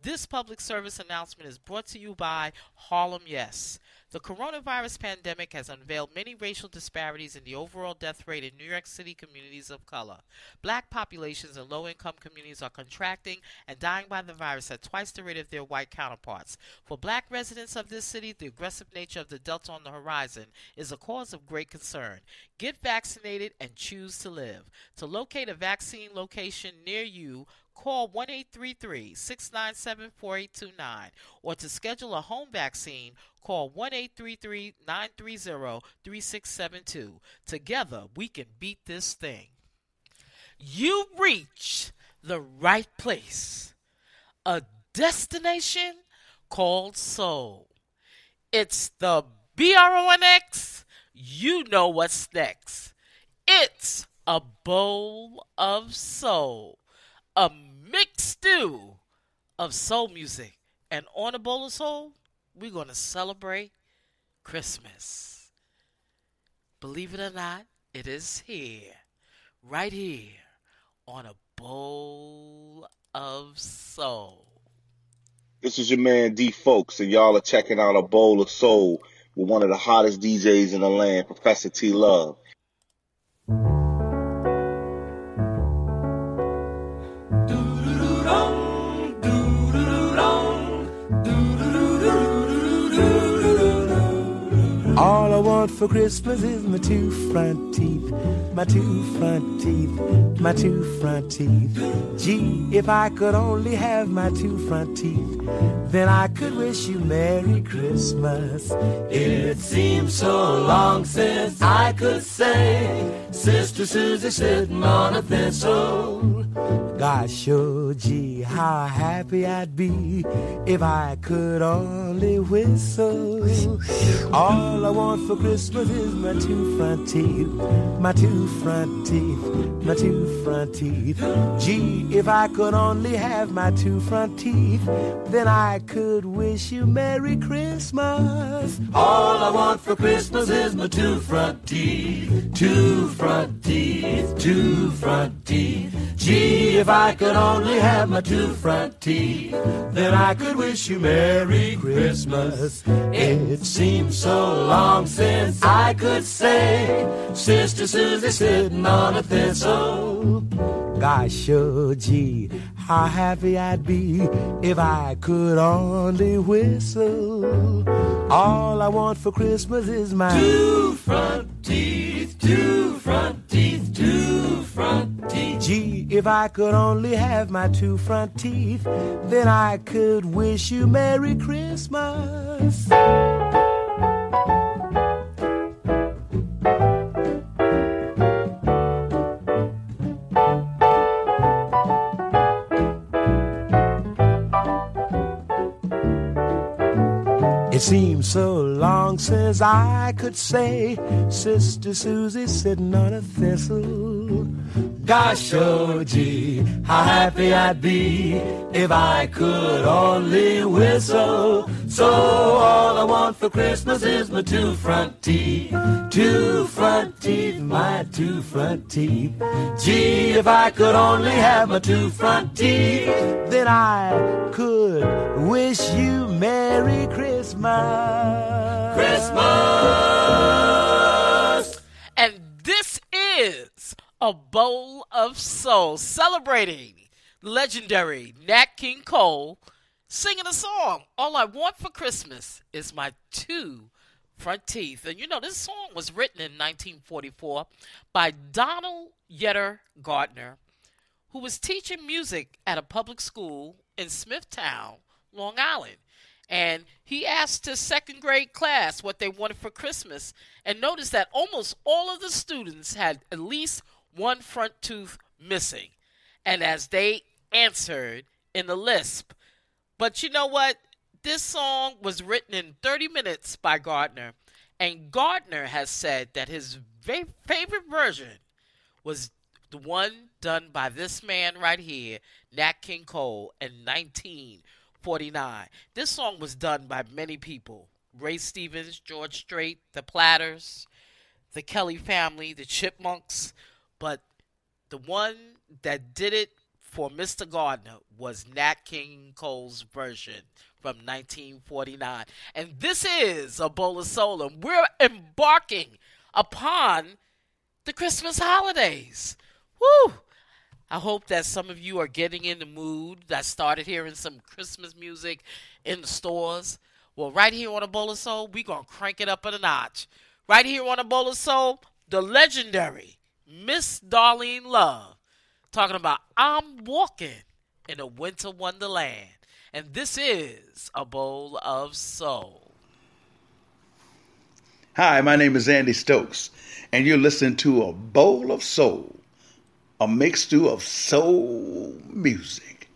This public service announcement is brought to you by Harlem Yes. The coronavirus pandemic has unveiled many racial disparities in the overall death rate in New York City communities of color. Black populations and low income communities are contracting and dying by the virus at twice the rate of their white counterparts. For black residents of this city, the aggressive nature of the Delta on the horizon is a cause of great concern. Get vaccinated and choose to live. To locate a vaccine location near you, call 1 833 697 4829 or to schedule a home vaccine, call 1 833 930 3672. Together, we can beat this thing. You reach the right place, a destination called soul. It's the B R O N X. You know what's next. It's a bowl of soul a mixed stew of soul music. And on a bowl of soul, we're going to celebrate Christmas. Believe it or not, it is here, right here, on a bowl of soul. This is your man D Folks, and y'all are checking out a bowl of soul with one of the hottest DJs in the land, Professor T Love. For Christmas is my two front teeth, my two front teeth, my two front teeth. Gee, if I could only have my two front teeth, then I could wish you Merry Christmas. It seems so long since I could say, Sister Susie sitting on a thistle. Gosh, oh gee, how happy I'd be if I could only whistle. All I want for Christmas is my two front teeth, my two front teeth, my two front teeth. Gee, if I could only have my two front teeth, then I could wish you Merry Christmas. All I want for Christmas is my two front teeth, two front teeth, two front teeth. Gee, if I could only have my two front teeth, then I could wish you Merry Christmas. It seems so long since I could say, Sister Susie sitting on a thistle. Gosh, oh gee, how happy I'd be if I could only whistle. All I want for Christmas is my two front teeth, two front teeth, two front teeth. Gee, if I could only have my two front teeth, then I could wish you Merry Christmas. It seems so long since I could say, Sister Susie sitting on a thistle. Gosh, oh gee, how happy I'd be if I could only whistle. So all I want for Christmas is my two front teeth, two front teeth, my two front teeth. Gee, if I could only have my two front teeth, then I could wish you Merry Christmas. Christmas! And this is a bowl of soul celebrating legendary Nat King Cole singing a song. All I want for Christmas is my two front teeth. And you know, this song was written in 1944 by Donald Yetter Gardner, who was teaching music at a public school in Smithtown, Long Island. And he asked his second grade class what they wanted for Christmas and noticed that almost all of the students had at least one front tooth missing. And as they answered in the lisp. But you know what? This song was written in 30 minutes by Gardner, and Gardner has said that his favorite version was the one done by this man right here, Nat King Cole, in 1949. This song was done by many people Ray Stevens, George Strait, the Platters, the Kelly family, the Chipmunks, but the one that did it for Mr. Gardner was Nat King Cole's version from 1949. And this is a bowl of and we're embarking upon the Christmas holidays. Woo! I hope that some of you are getting in the mood. that started hearing some Christmas music in the stores. Well, right here on a bowl of soul, we're going to crank it up at a notch. Right here on a bowl of soul, the legendary Miss Darlene Love talking about I'm walking in a winter wonderland. And this is a bowl of soul. Hi, my name is Andy Stokes, and you're listening to A Bowl of Soul, a mixture of soul music.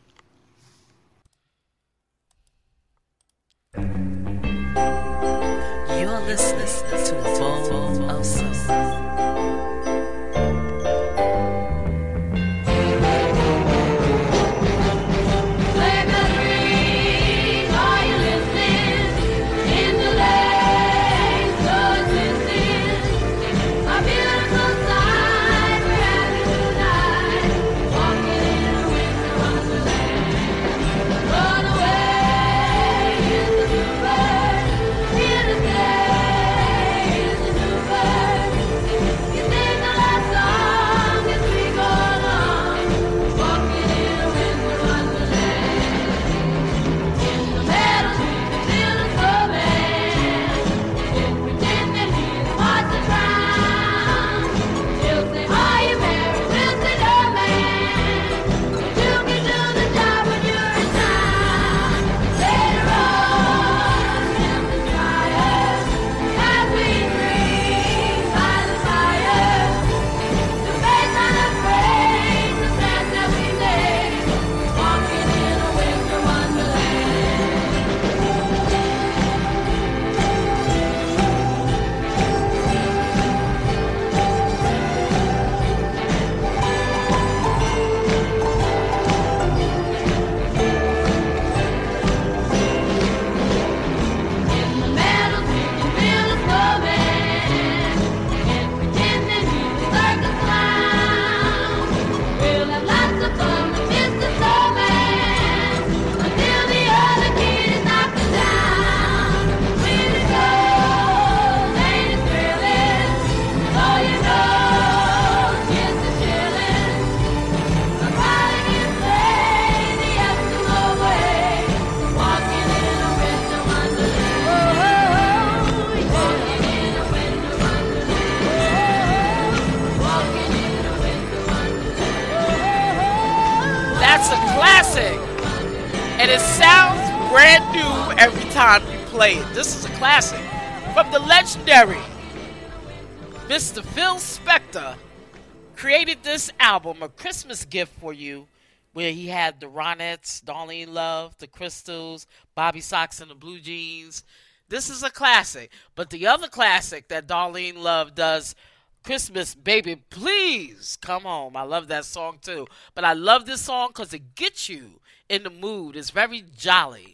Album, a Christmas gift for you, where he had the Ronettes, Darlene Love, the Crystals, Bob B. Soxx and the Blue Jeans. This is a classic. But the other classic that Darlene Love does Christmas, baby, please come home. I love that song too. But I love this song because it gets you in the mood. It's very jolly.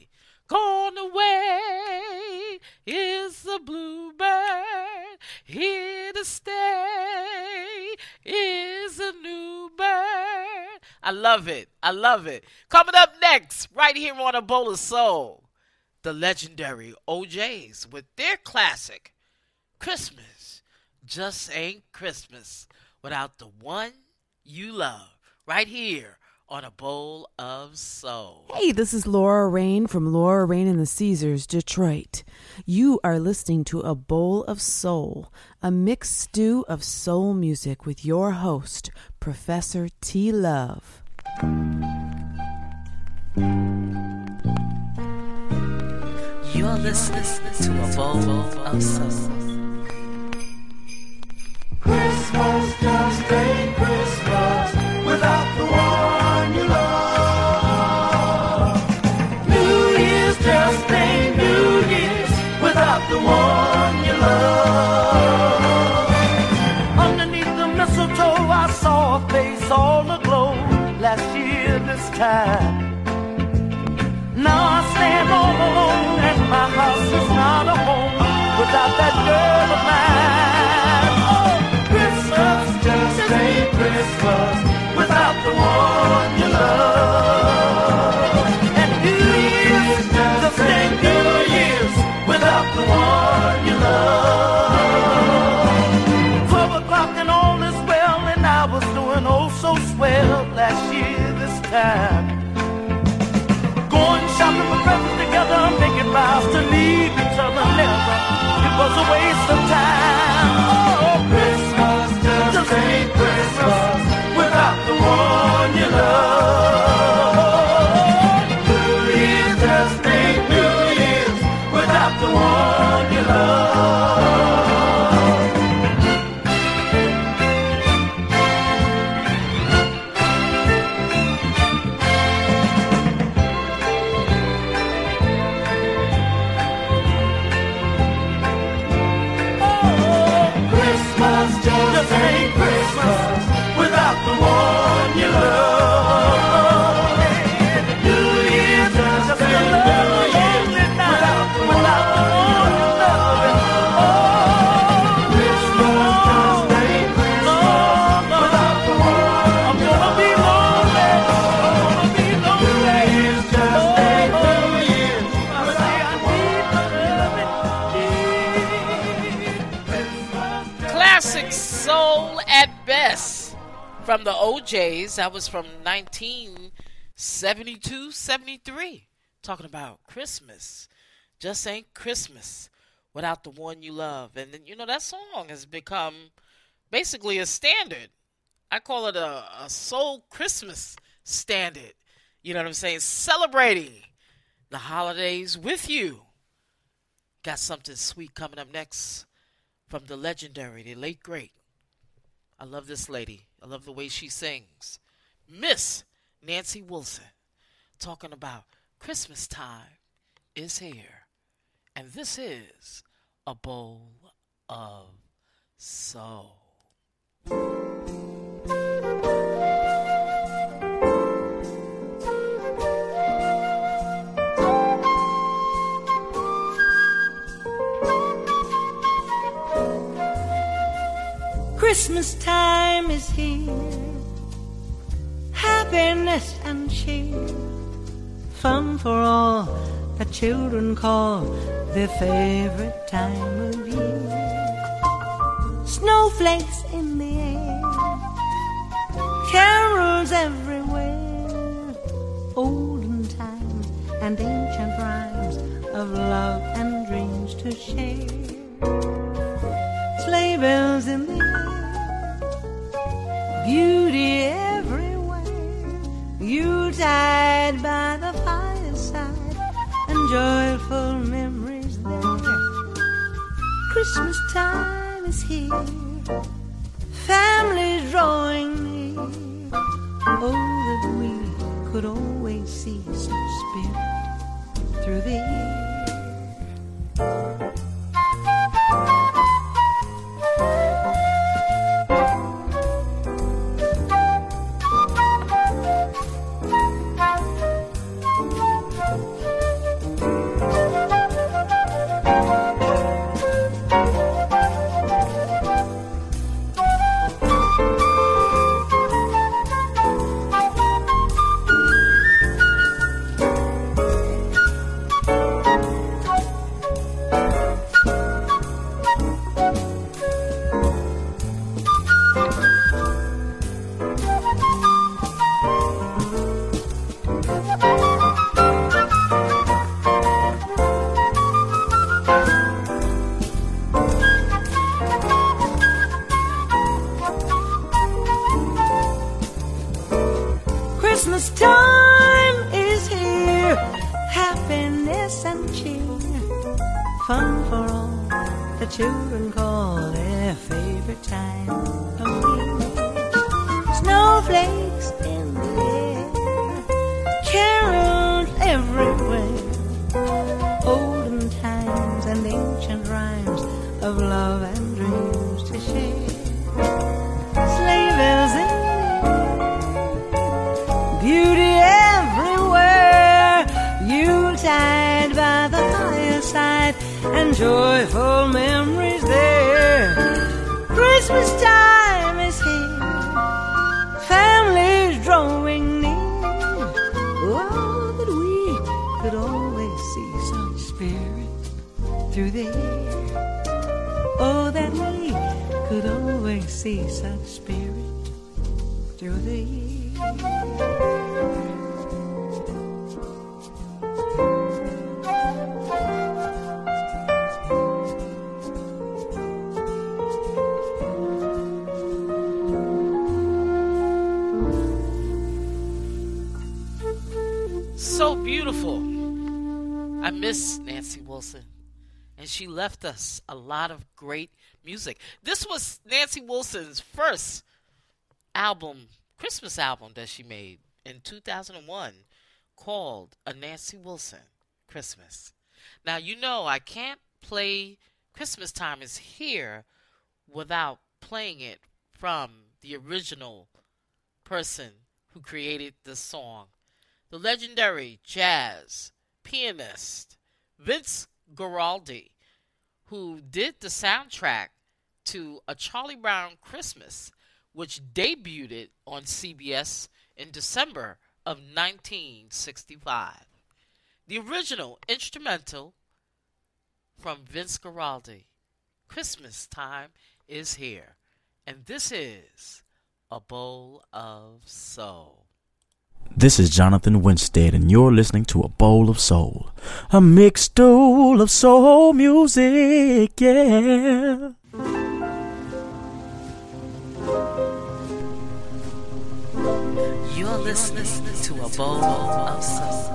Gone away is the bluebird. Here to stay is a new bird. I love it. I love it. Coming up next, right here on A Bowl of Soul, the legendary O'Jays with their classic, Christmas just ain't Christmas without the one you love. Right here on a bowl of soul. Hey, this is Laura Rain from Laura Rain and the Caesars, Detroit. You are listening to A Bowl of Soul, a mixed stew of soul music with your host, Professor T. Love. You're listening to A Bowl of Soul. Christmas just ain't Christmas without side. To leave each other never. It was a waste of time. Oh, Christmas just ain't Christmas without the one you love. From the O'Jays. That was from 1972 73. Talking about Christmas. Just ain't Christmas without the one you love. And then, you know, that song has become basically a standard. I call it a, a soul Christmas standard. You know what I'm saying? Celebrating the holidays with you. Got something sweet coming up next from the legendary, the late great. I love this lady. I love the way she sings. Miss Nancy Wilson talking about Christmas time is here. And this is a bowl of soul. Christmas time is here. Happiness and cheer. Fun for all the children call their favorite time of year. Snowflakes in the air. Carols everywhere. Olden times and ancient rhymes of love and dreams to share sleigh bells in the air, beauty everywhere. Yuletide by the fireside, and joyful memories there. Christmas time is here, families drawing near. Oh, that we could always see such spirit through the year. Christmas time is here, families drawing near. Oh, oh, that we could always see such spirit through the year. Oh, that we could always see such spirit through the year. She left us a lot of great music. This was Nancy Wilson's first album, Christmas album that she made in 2001 called A Nancy Wilson Christmas. Now, you know, I can't play Christmas Time is Here without playing it from the original person who created this song the legendary jazz pianist Vince Guaraldi, who did the soundtrack to A Charlie Brown Christmas, which debuted on CBS in December of 1965. The original instrumental from Vince Guaraldi, Christmas Time is Here, and this is A Bowl of Soul. This is Jonathan Winstead, and you're listening to A Bowl of Soul. A mixed bowl of soul music, yeah. You're listening to A Bowl of Soul.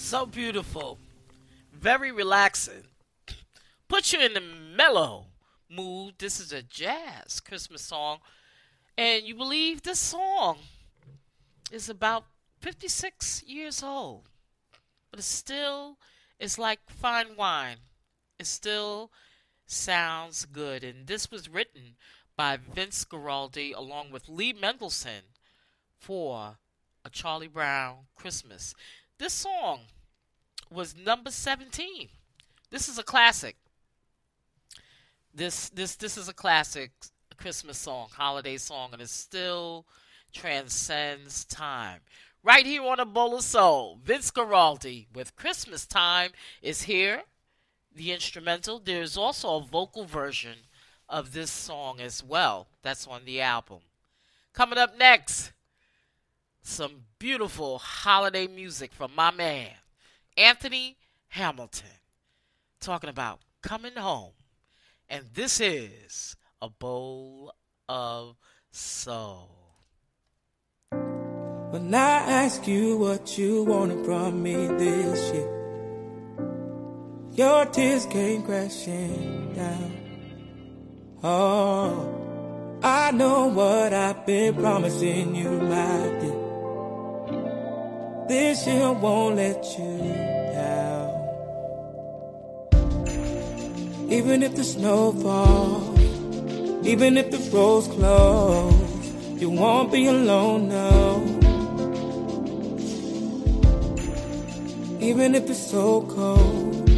So beautiful. Very relaxing. Put you in the mellow mood. This is a jazz Christmas song. And you believe this song is about 56 years old. But it still is like fine wine. It still sounds good. And this was written by Vince Guaraldi along with Lee Mendelson for a Charlie Brown Christmas. This song was number 17. This is a classic. This this this is a classic Christmas song, holiday song, and it still transcends time. Right here on a bowl of soul, Vince Guaraldi with Christmas Time is here. The instrumental. There's also a vocal version of this song as well. That's on the album. Coming up next, some beautiful holiday music from my man, Anthony Hamilton, talking about coming home. And this is a bowl of soul. When I ask you what you wanted from me this year, your tears came crashing down. Oh, I know what I've been promising you, my dear. This year won't let you down. Even if the snow falls, even if the roads close, you won't be alone, no. Even if it's so cold,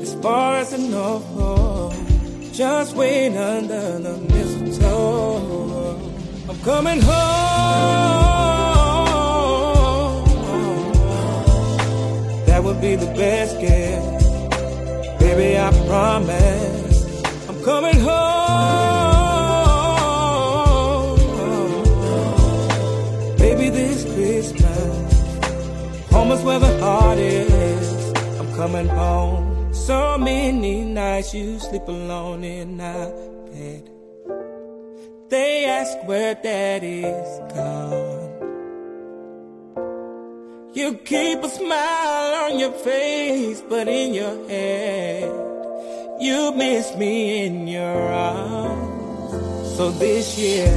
as far as the north pole, just wait under the mistletoe. I'm coming home. Would be the best gift, baby. I promise. I'm coming home, baby. This Christmas. Home is where the heart is. I'm coming home. So many nights you sleep alone in our bed. They ask where daddy's gone. You keep a smile on your face, but in your head, you miss me in your arms. So this year,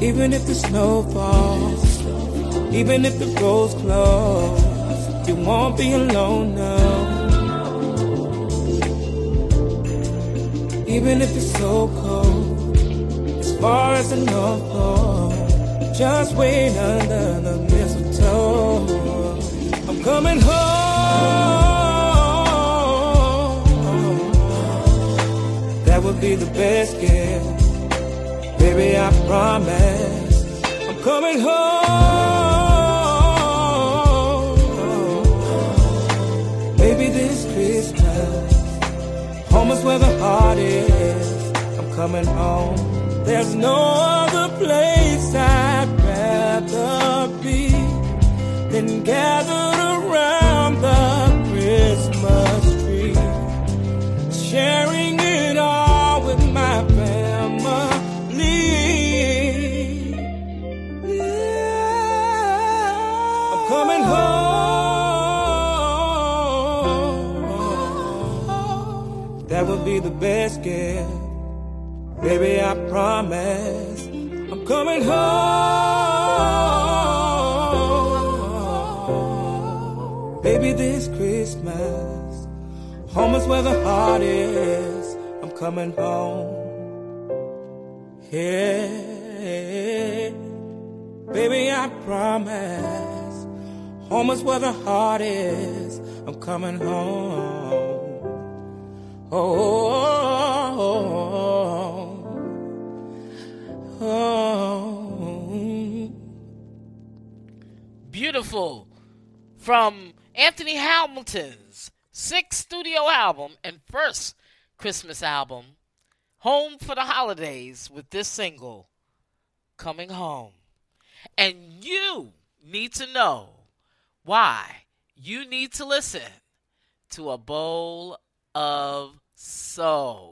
even if the snow falls, even if the roads close, you won't be alone now. Even if it's so cold, as far as the north oh, pole, just wait under the. I'm coming home. That would be the best gift, baby. I promise. I'm coming home. Maybe this Christmas, home is where the heart is. I'm coming home. There's no other place I'd rather be than gathered sharing it all with my family. Yeah, I'm coming home. That would be the best gift. Baby, I promise I'm coming home. Baby, this Christmas, home is where the heart is. I'm coming home. Yeah, baby, I promise. Home is where the heart is. I'm coming home. Oh, oh, oh. oh. Beautiful. From Anthony Hamilton's sixth studio album and first Christmas album, Home for the Holidays, with this single, Coming Home. And you need to know why you need to listen to a bowl of soul.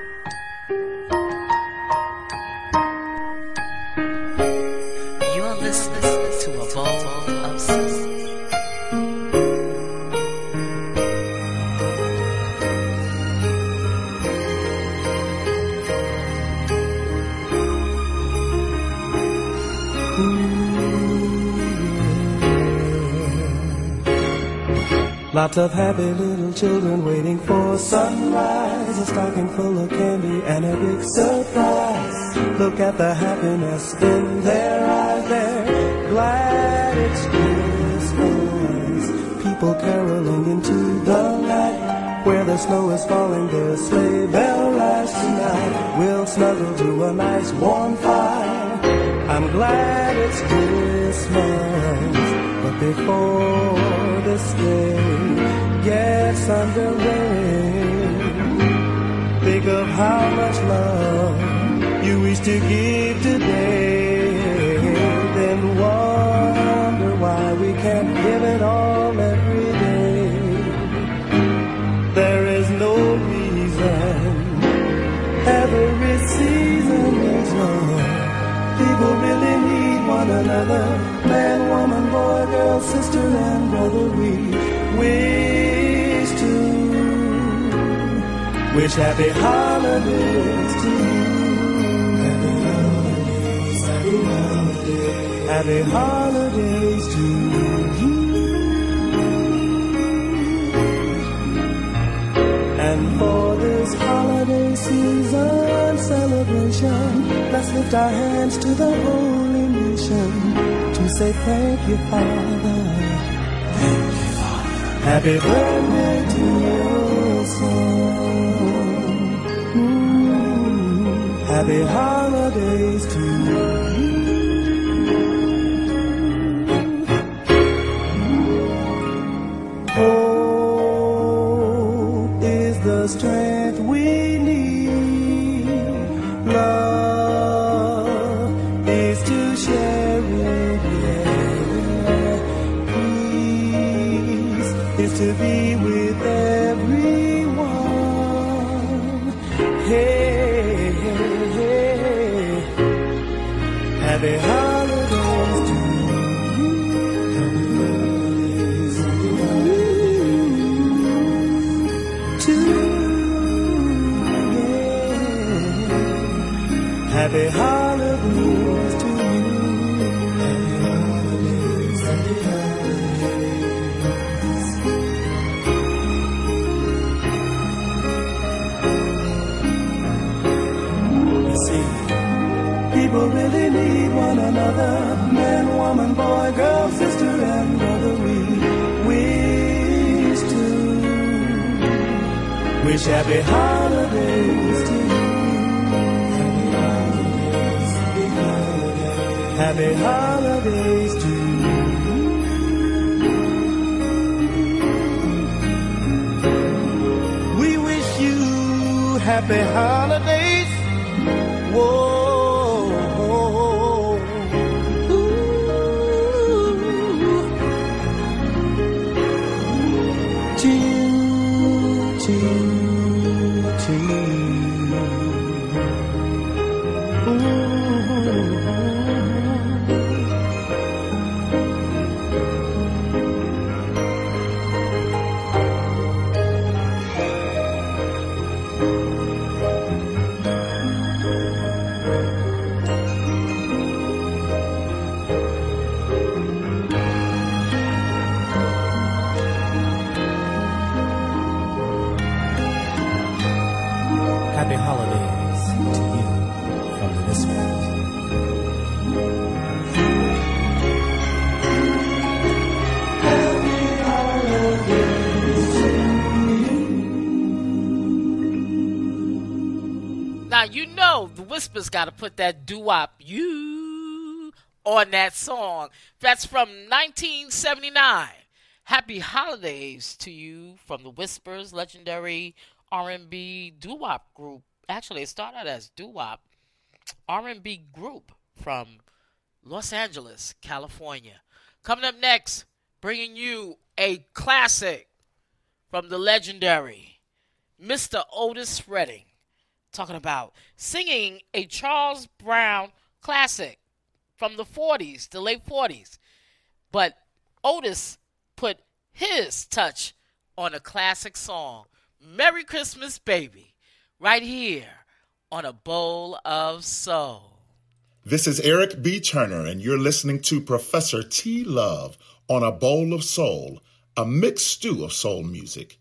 Lots of happy little children waiting for sunrise. A stocking full of candy and a big surprise. Look at the happiness in their eyes. They're glad it's Christmas. People caroling into the night. Where the snow is falling, their sleigh bell rise tonight. We'll snuggle to a nice warm fire. I'm glad it's Christmas. Before this day gets underway, think of how much love you wish to give today. Then wonder why we can't give it all every day. There is no reason every season needs love. People really need one another. Man, woman, boy, girl, sister, and brother. We wish to wish happy holidays to you. Happy holidays, happy holidays, happy holidays to you. And for this holiday season celebration, let's lift our hands to the holy nation to say thank you, Father. Thank you, Father. Happy birthday to your son. Happy holidays to you. Hope is the strength Hey, hey, hey. Happy holidays to you. To you. Happy holidays woman, boy, girl, sister, and brother. We wish to wish happy holidays to you. Happy holidays, to you. We wish you happy holidays. Know the Whispers got to put that doo-wop you on that song. That's from 1979. Happy holidays to you from the Whispers, legendary R&B doo-wop group. Actually, it started as doo-wop R&B group from Los Angeles, California. Coming up next, bringing you a classic from the legendary Mr. Otis Redding, talking about singing a Charles Brown classic from the 40s, the late 40s. But Otis put his touch on a classic song, Merry Christmas Baby, right here on A Bowl of Soul. This is Eric B. Turner, and you're listening to Professor T. Love on A Bowl of Soul, a mixed stew of soul music.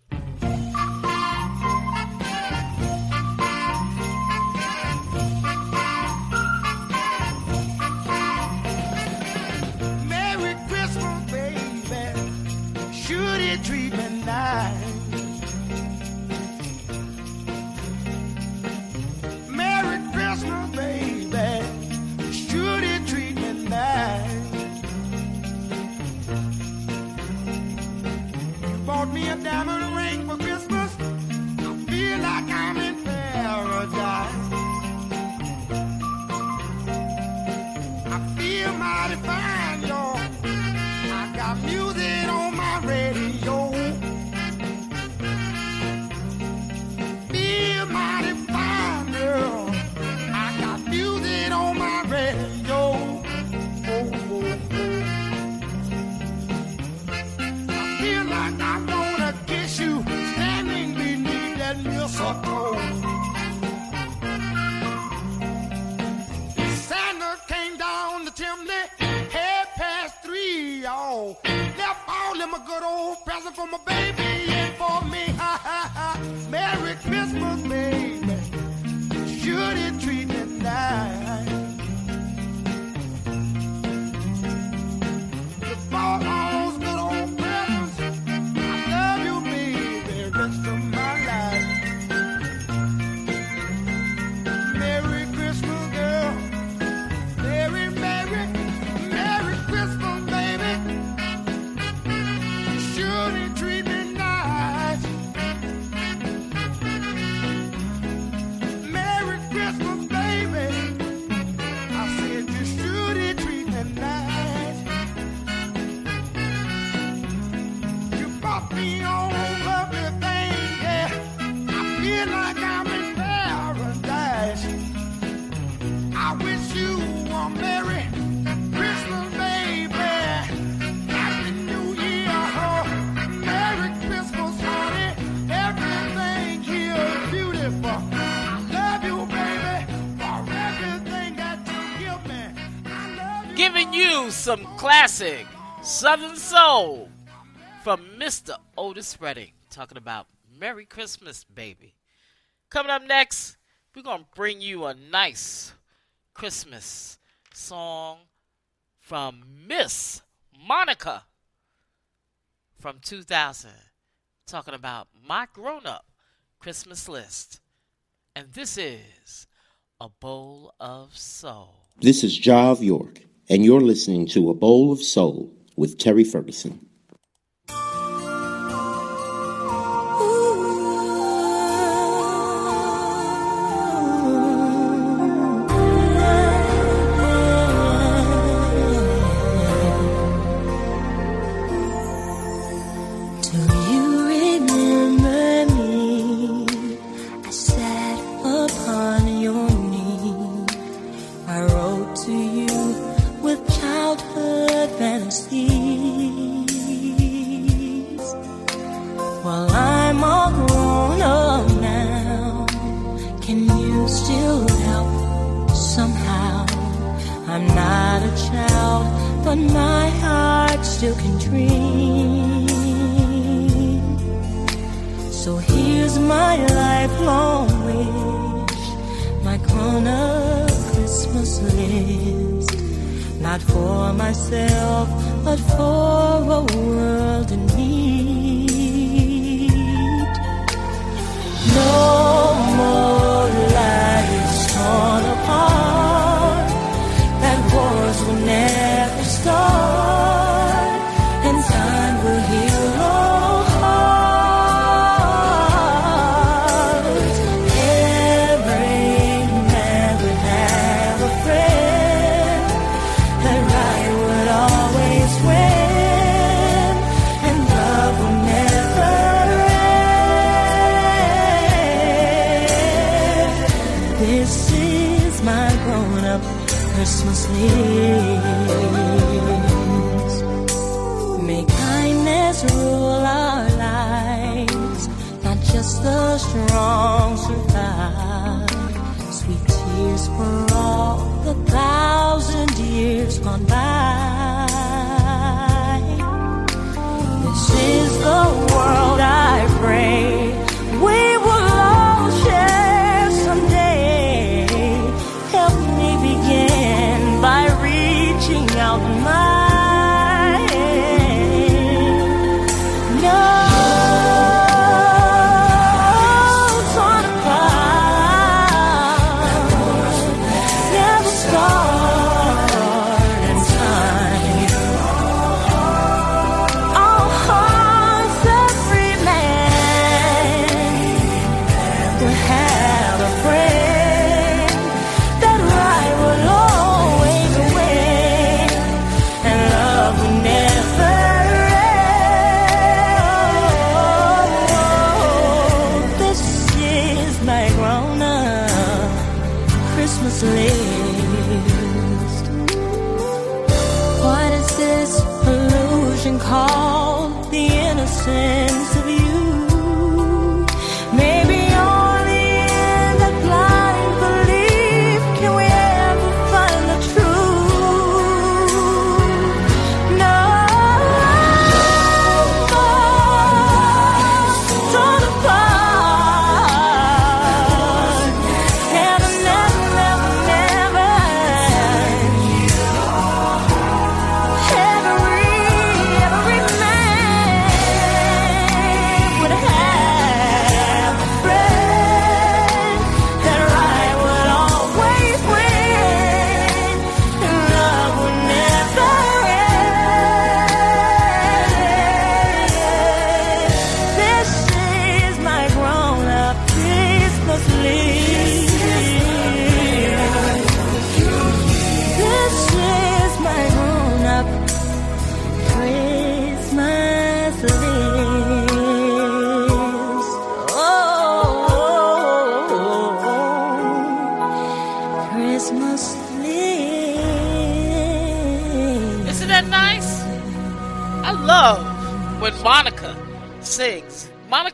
Classic Southern Soul from Mr. Otis Redding, talking about Merry Christmas, baby. Coming up next, we're going to bring you a nice Christmas song from Miss Monica from 2000, talking about my grown up Christmas list. And this is A Bowl of Soul. This is Jav York, and you're listening to A Bowl of Soul with Terry Ferguson. strong survive. Sweet tears for all the thousand years gone by.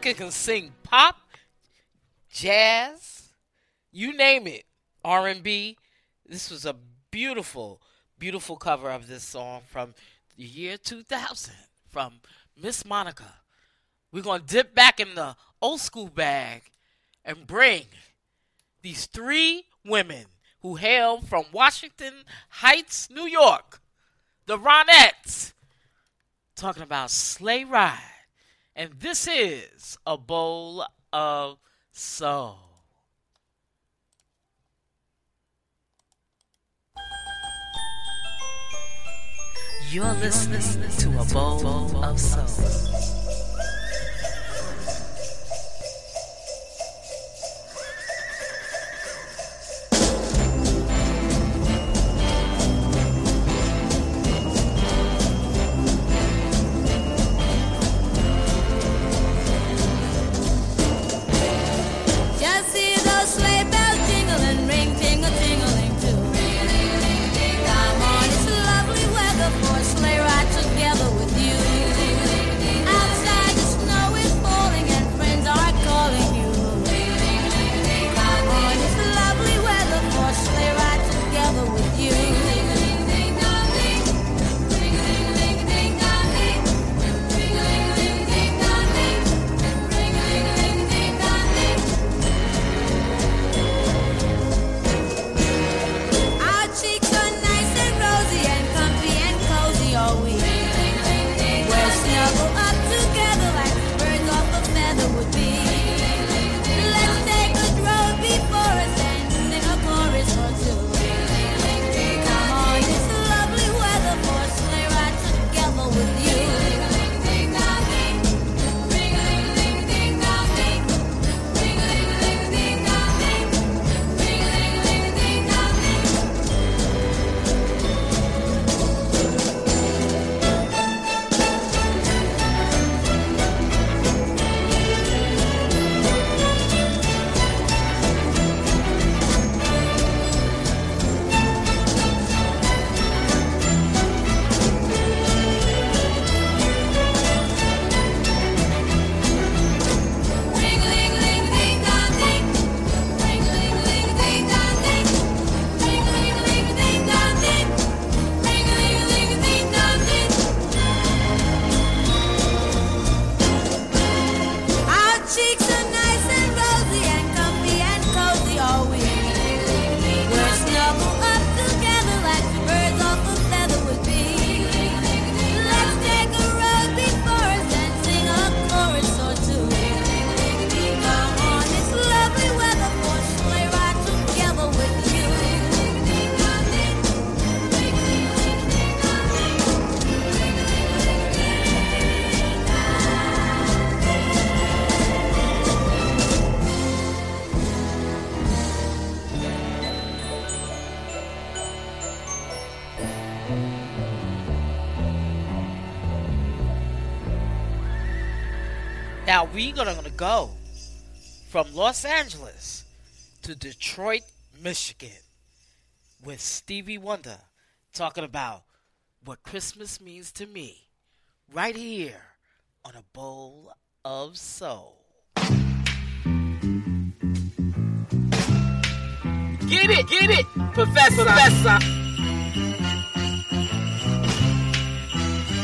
motherfucker can sing pop, jazz, you name it, R&B. This was a beautiful, beautiful cover of this song from the year 2000 from Miss Monica. We're going to dip back in the old school bag and bring these three women who hail from Washington Heights, New York, the Ronettes, talking about sleigh ride. And this is a bowl of soul. You're listening to a bowl of soul. Now we're gonna go from Los Angeles to Detroit, Michigan, with Stevie Wonder talking about what Christmas means to me, right here on a bowl of soul. Get it, get it, Professor. Professor.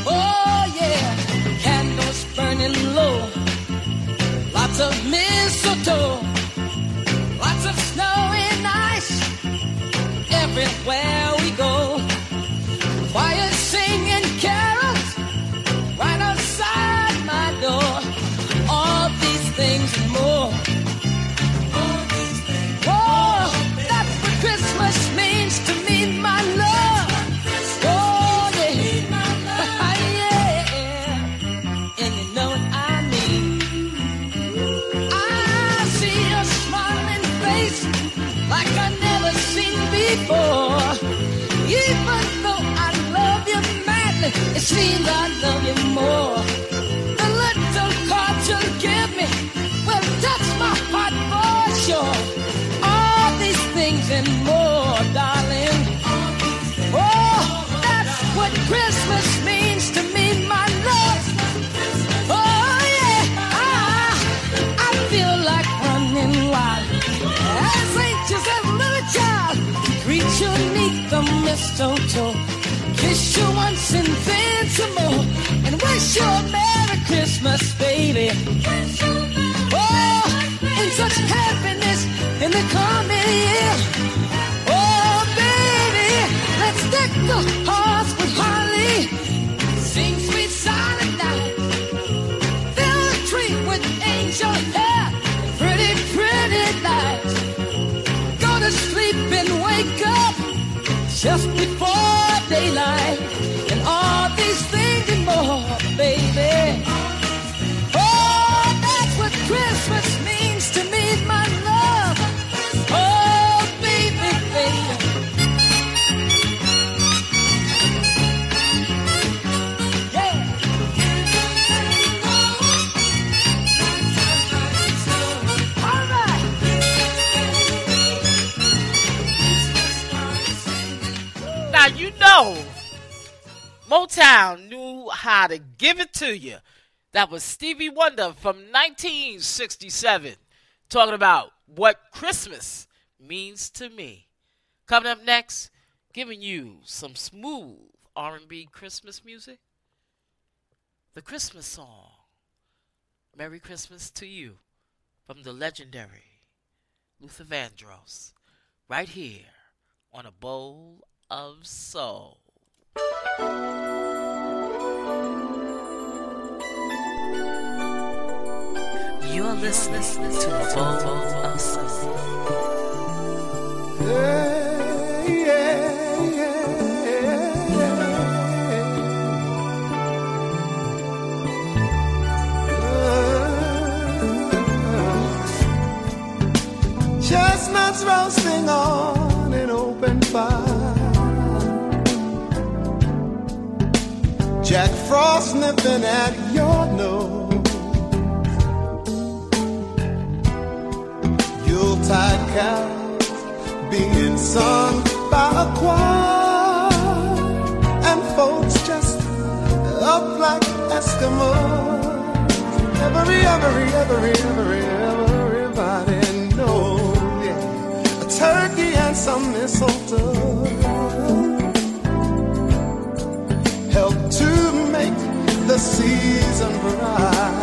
Oh yeah, candles burning low, lots of mistletoe, lots of snow and ice. Everywhere it seems I love you more. The little cards you give me will touch my heart for sure. All these things and more, darling. Oh, that's what Christmas means to me, my love. Oh yeah, ah, I feel like running wild. As anxious as a little child, greet you neath the mistletoe, kiss you once and then some more, and wish you a Merry Christmas, baby. Oh, and such happiness in the coming year. Oh, baby, let's deck the hearts with holly, sing sweet silent night. Fill the tree with angel hair, pretty, pretty lights. Go to sleep and wake up just before to give it to you. That was Stevie Wonder from 1967 talking about what Christmas means to me. Coming up next, giving you some smooth R&B Christmas music. The Christmas song. Merry Christmas to you from the legendary Luther Vandross right here on a bowl of soul. You're listening to a bowl of soul. Chestnuts roasting on an open fire. Jack Frost nipping at your nose. Yuletide carols being sung by a choir. And folks just up like Eskimos. Every, every, every, every, everybody knows, yeah. A turkey and some mistletoe help to make the season bright.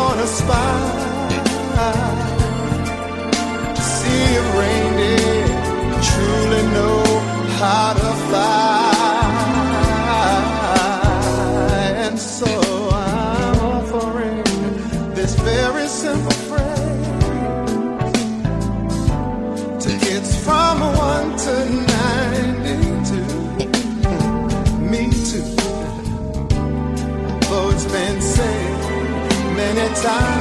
gonna spy to see if reindeer truly know how to fly. Many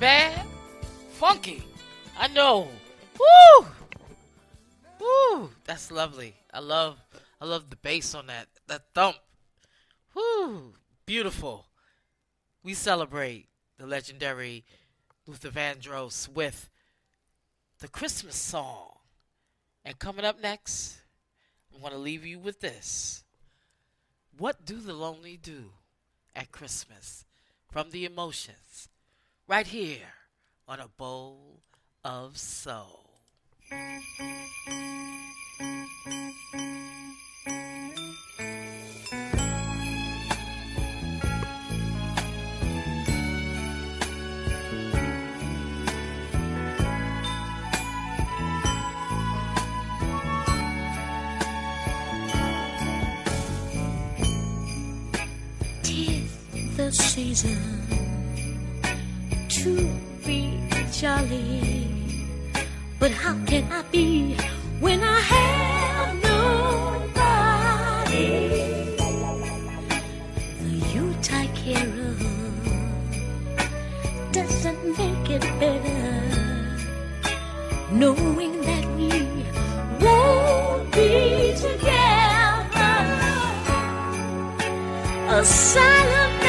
bad? Funky. I know. Woo! Woo! That's lovely. I love I love the bass on that. That thump. Woo! Beautiful. We celebrate the legendary Luther Vandross with the Christmas song. And coming up next, I want to leave you with this. What do the lonely do at Christmas? From the emotions, right here on a bowl of soul. Tis the season to be jolly. But how can I be when I have nobody? The Yuletide carol doesn't make it better. Knowing that we won't be together a silent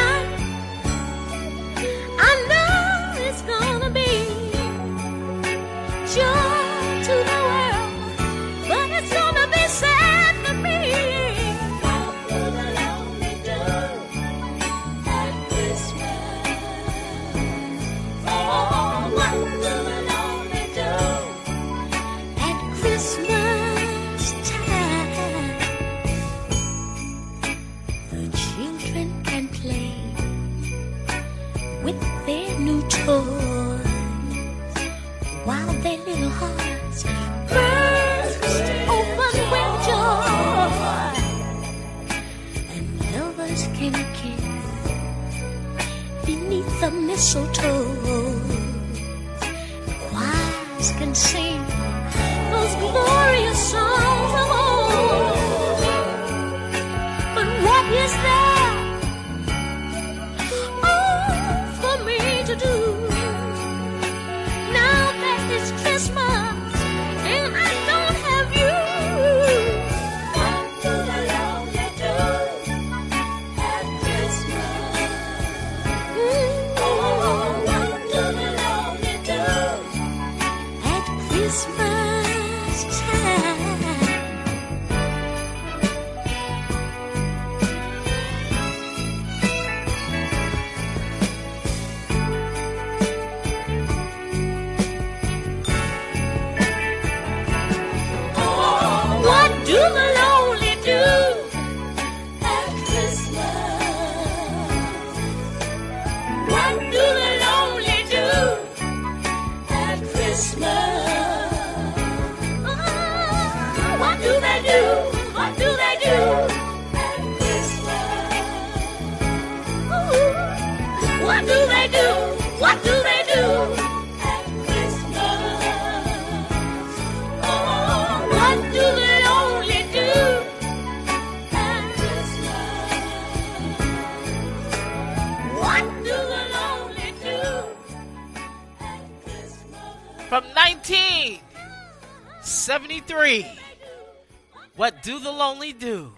What do the lonely do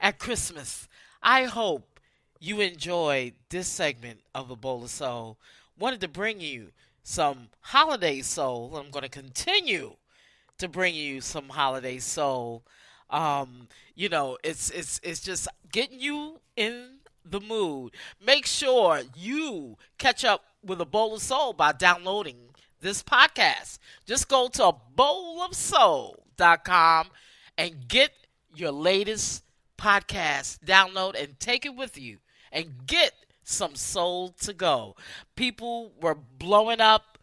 at Christmas? I hope you enjoyed this segment of A Bowl of Soul. Wanted to bring you some holiday soul. I'm going to continue to bring you some holiday soul. Um, you know, it's it's it's just getting you in the mood. Make sure you catch up with a bowl of soul by downloading this podcast. Just go to bowlofsoul.com and get your latest podcast download and take it with you and get some soul to go. People were blowing up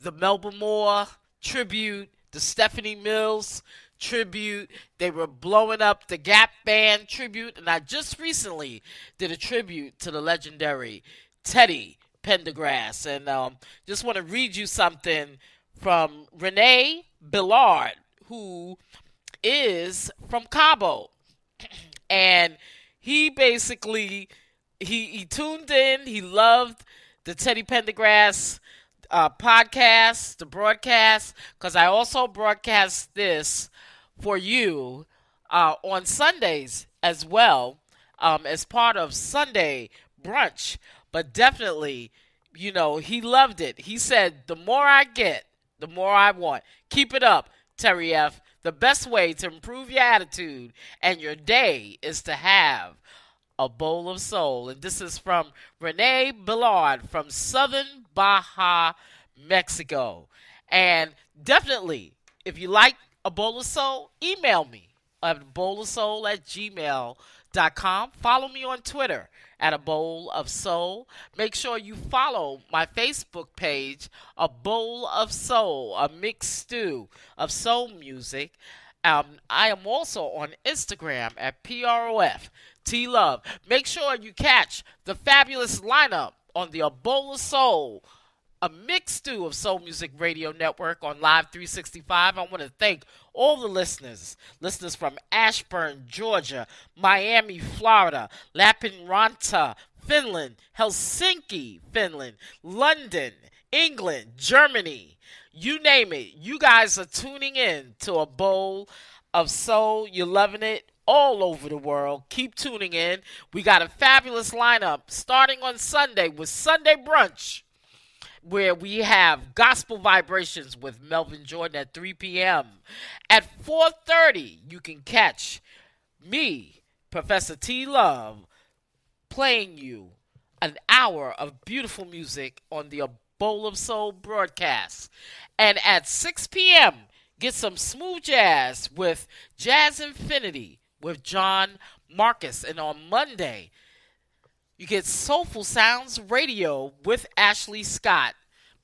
the Melba Moore tribute, the Stephanie Mills tribute. They were blowing up the Gap Band tribute, and I just recently did a tribute to the legendary Teddy Pendergrass. And um, just want to read you something from Renee Billard, who is from Cabo. And he basically he he tuned in, he loved the Teddy Pendergrass uh, podcast, the broadcast, because I also broadcast this for you uh, on Sundays as well um, as part of Sunday brunch. But definitely, you know, he loved it. He said, the more I get, the more I want. Keep it up, Terry F. The best way to improve your attitude and your day is to have a bowl of soul. And this is from Renee Billard from Southern Baja, Mexico. And definitely, if you like a bowl of soul, email me at bowl of soul at gmail.com. Follow me on Twitter at a bowl of soul. Make sure you follow my Facebook page, A Bowl of Soul, a mixed stew of soul music. Um, I am also on Instagram at PROF T Love. Make sure you catch the fabulous lineup on the A Bowl of Soul a mixed stew of Soul Music Radio Network on Live 365. I want to thank all the listeners, listeners from Ashburn, Georgia, Miami, Florida, Lappeenranta, Finland, Helsinki, Finland, London, England, Germany, you name it. You guys are tuning in to a bowl of soul. You're loving it all over the world. Keep tuning in. We got a fabulous lineup starting on Sunday with Sunday Brunch where we have gospel vibrations with Melvin Jordan at 3 p.m. At 4:30, you can catch me, Professor T Love, playing you an hour of beautiful music on the Bowl of Soul broadcast. And at 6 p.m., get some smooth jazz with Jazz Infinity with John Marcus. And on Monday, you get Soulful Sounds Radio with Ashley Scott,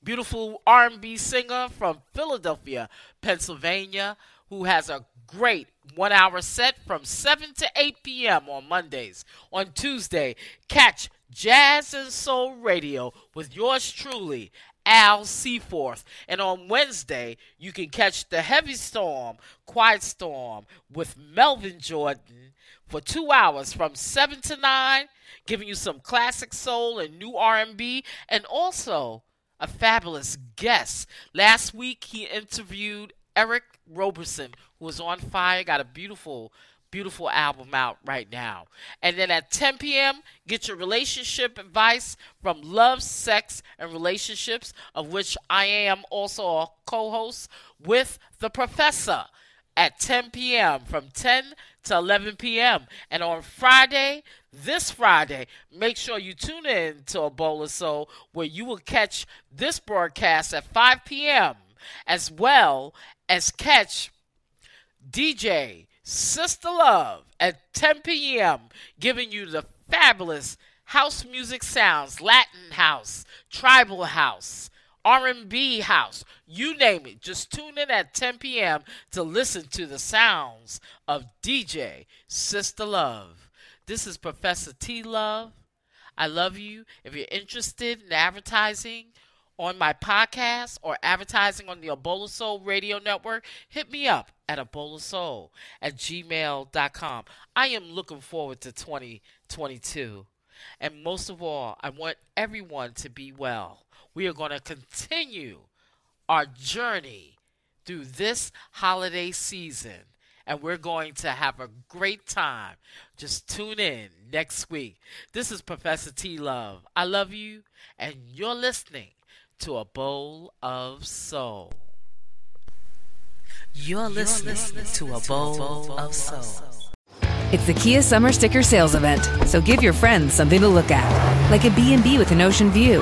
beautiful R&B singer from Philadelphia, Pennsylvania, who has a great one-hour set from 7 to 8 p.m. on Mondays. On Tuesday, catch Jazz and Soul Radio with yours truly, Al Seaforth. And on Wednesday, you can catch the Heavy Storm, Quiet Storm with Melvin Jordan for two hours from 7 to 9 giving you some classic soul and new R&B, and also a fabulous guest. Last week he interviewed Eric Roberson, who was on fire, got a beautiful, beautiful album out right now. And then at 10 p.m., get your relationship advice from Love, Sex, and Relationships, of which I am also a co-host with the professor at 10 p.m. from 10 to 11 p.m. And on Friday, this Friday, make sure you tune in to A Bowl of Soul where you will catch this broadcast at 5 p.m. as well as catch DJ Sister Love at 10 p.m. giving you the fabulous house music sounds, Latin house, tribal house, R&B house, you name it. Just tune in at 10 p.m. to listen to the sounds of DJ Sister Love. This is Professor T Love. I love you. If you're interested in advertising on my podcast or advertising on the A Bowl of Soul Radio Network, hit me up at ebolasoul at gmail.com. I am looking forward to 2022. And most of all, I want everyone to be well. We are going to continue our journey through this holiday season. And we're going to have a great time. Just tune in next week. This is Professor T Love. I love you, and you're listening to A Bowl of Soul. You're listening, to A Bowl, of Soul. It's the Kia Summer Sticker Sales Event, so give your friends something to look at, like a B&B with an ocean view,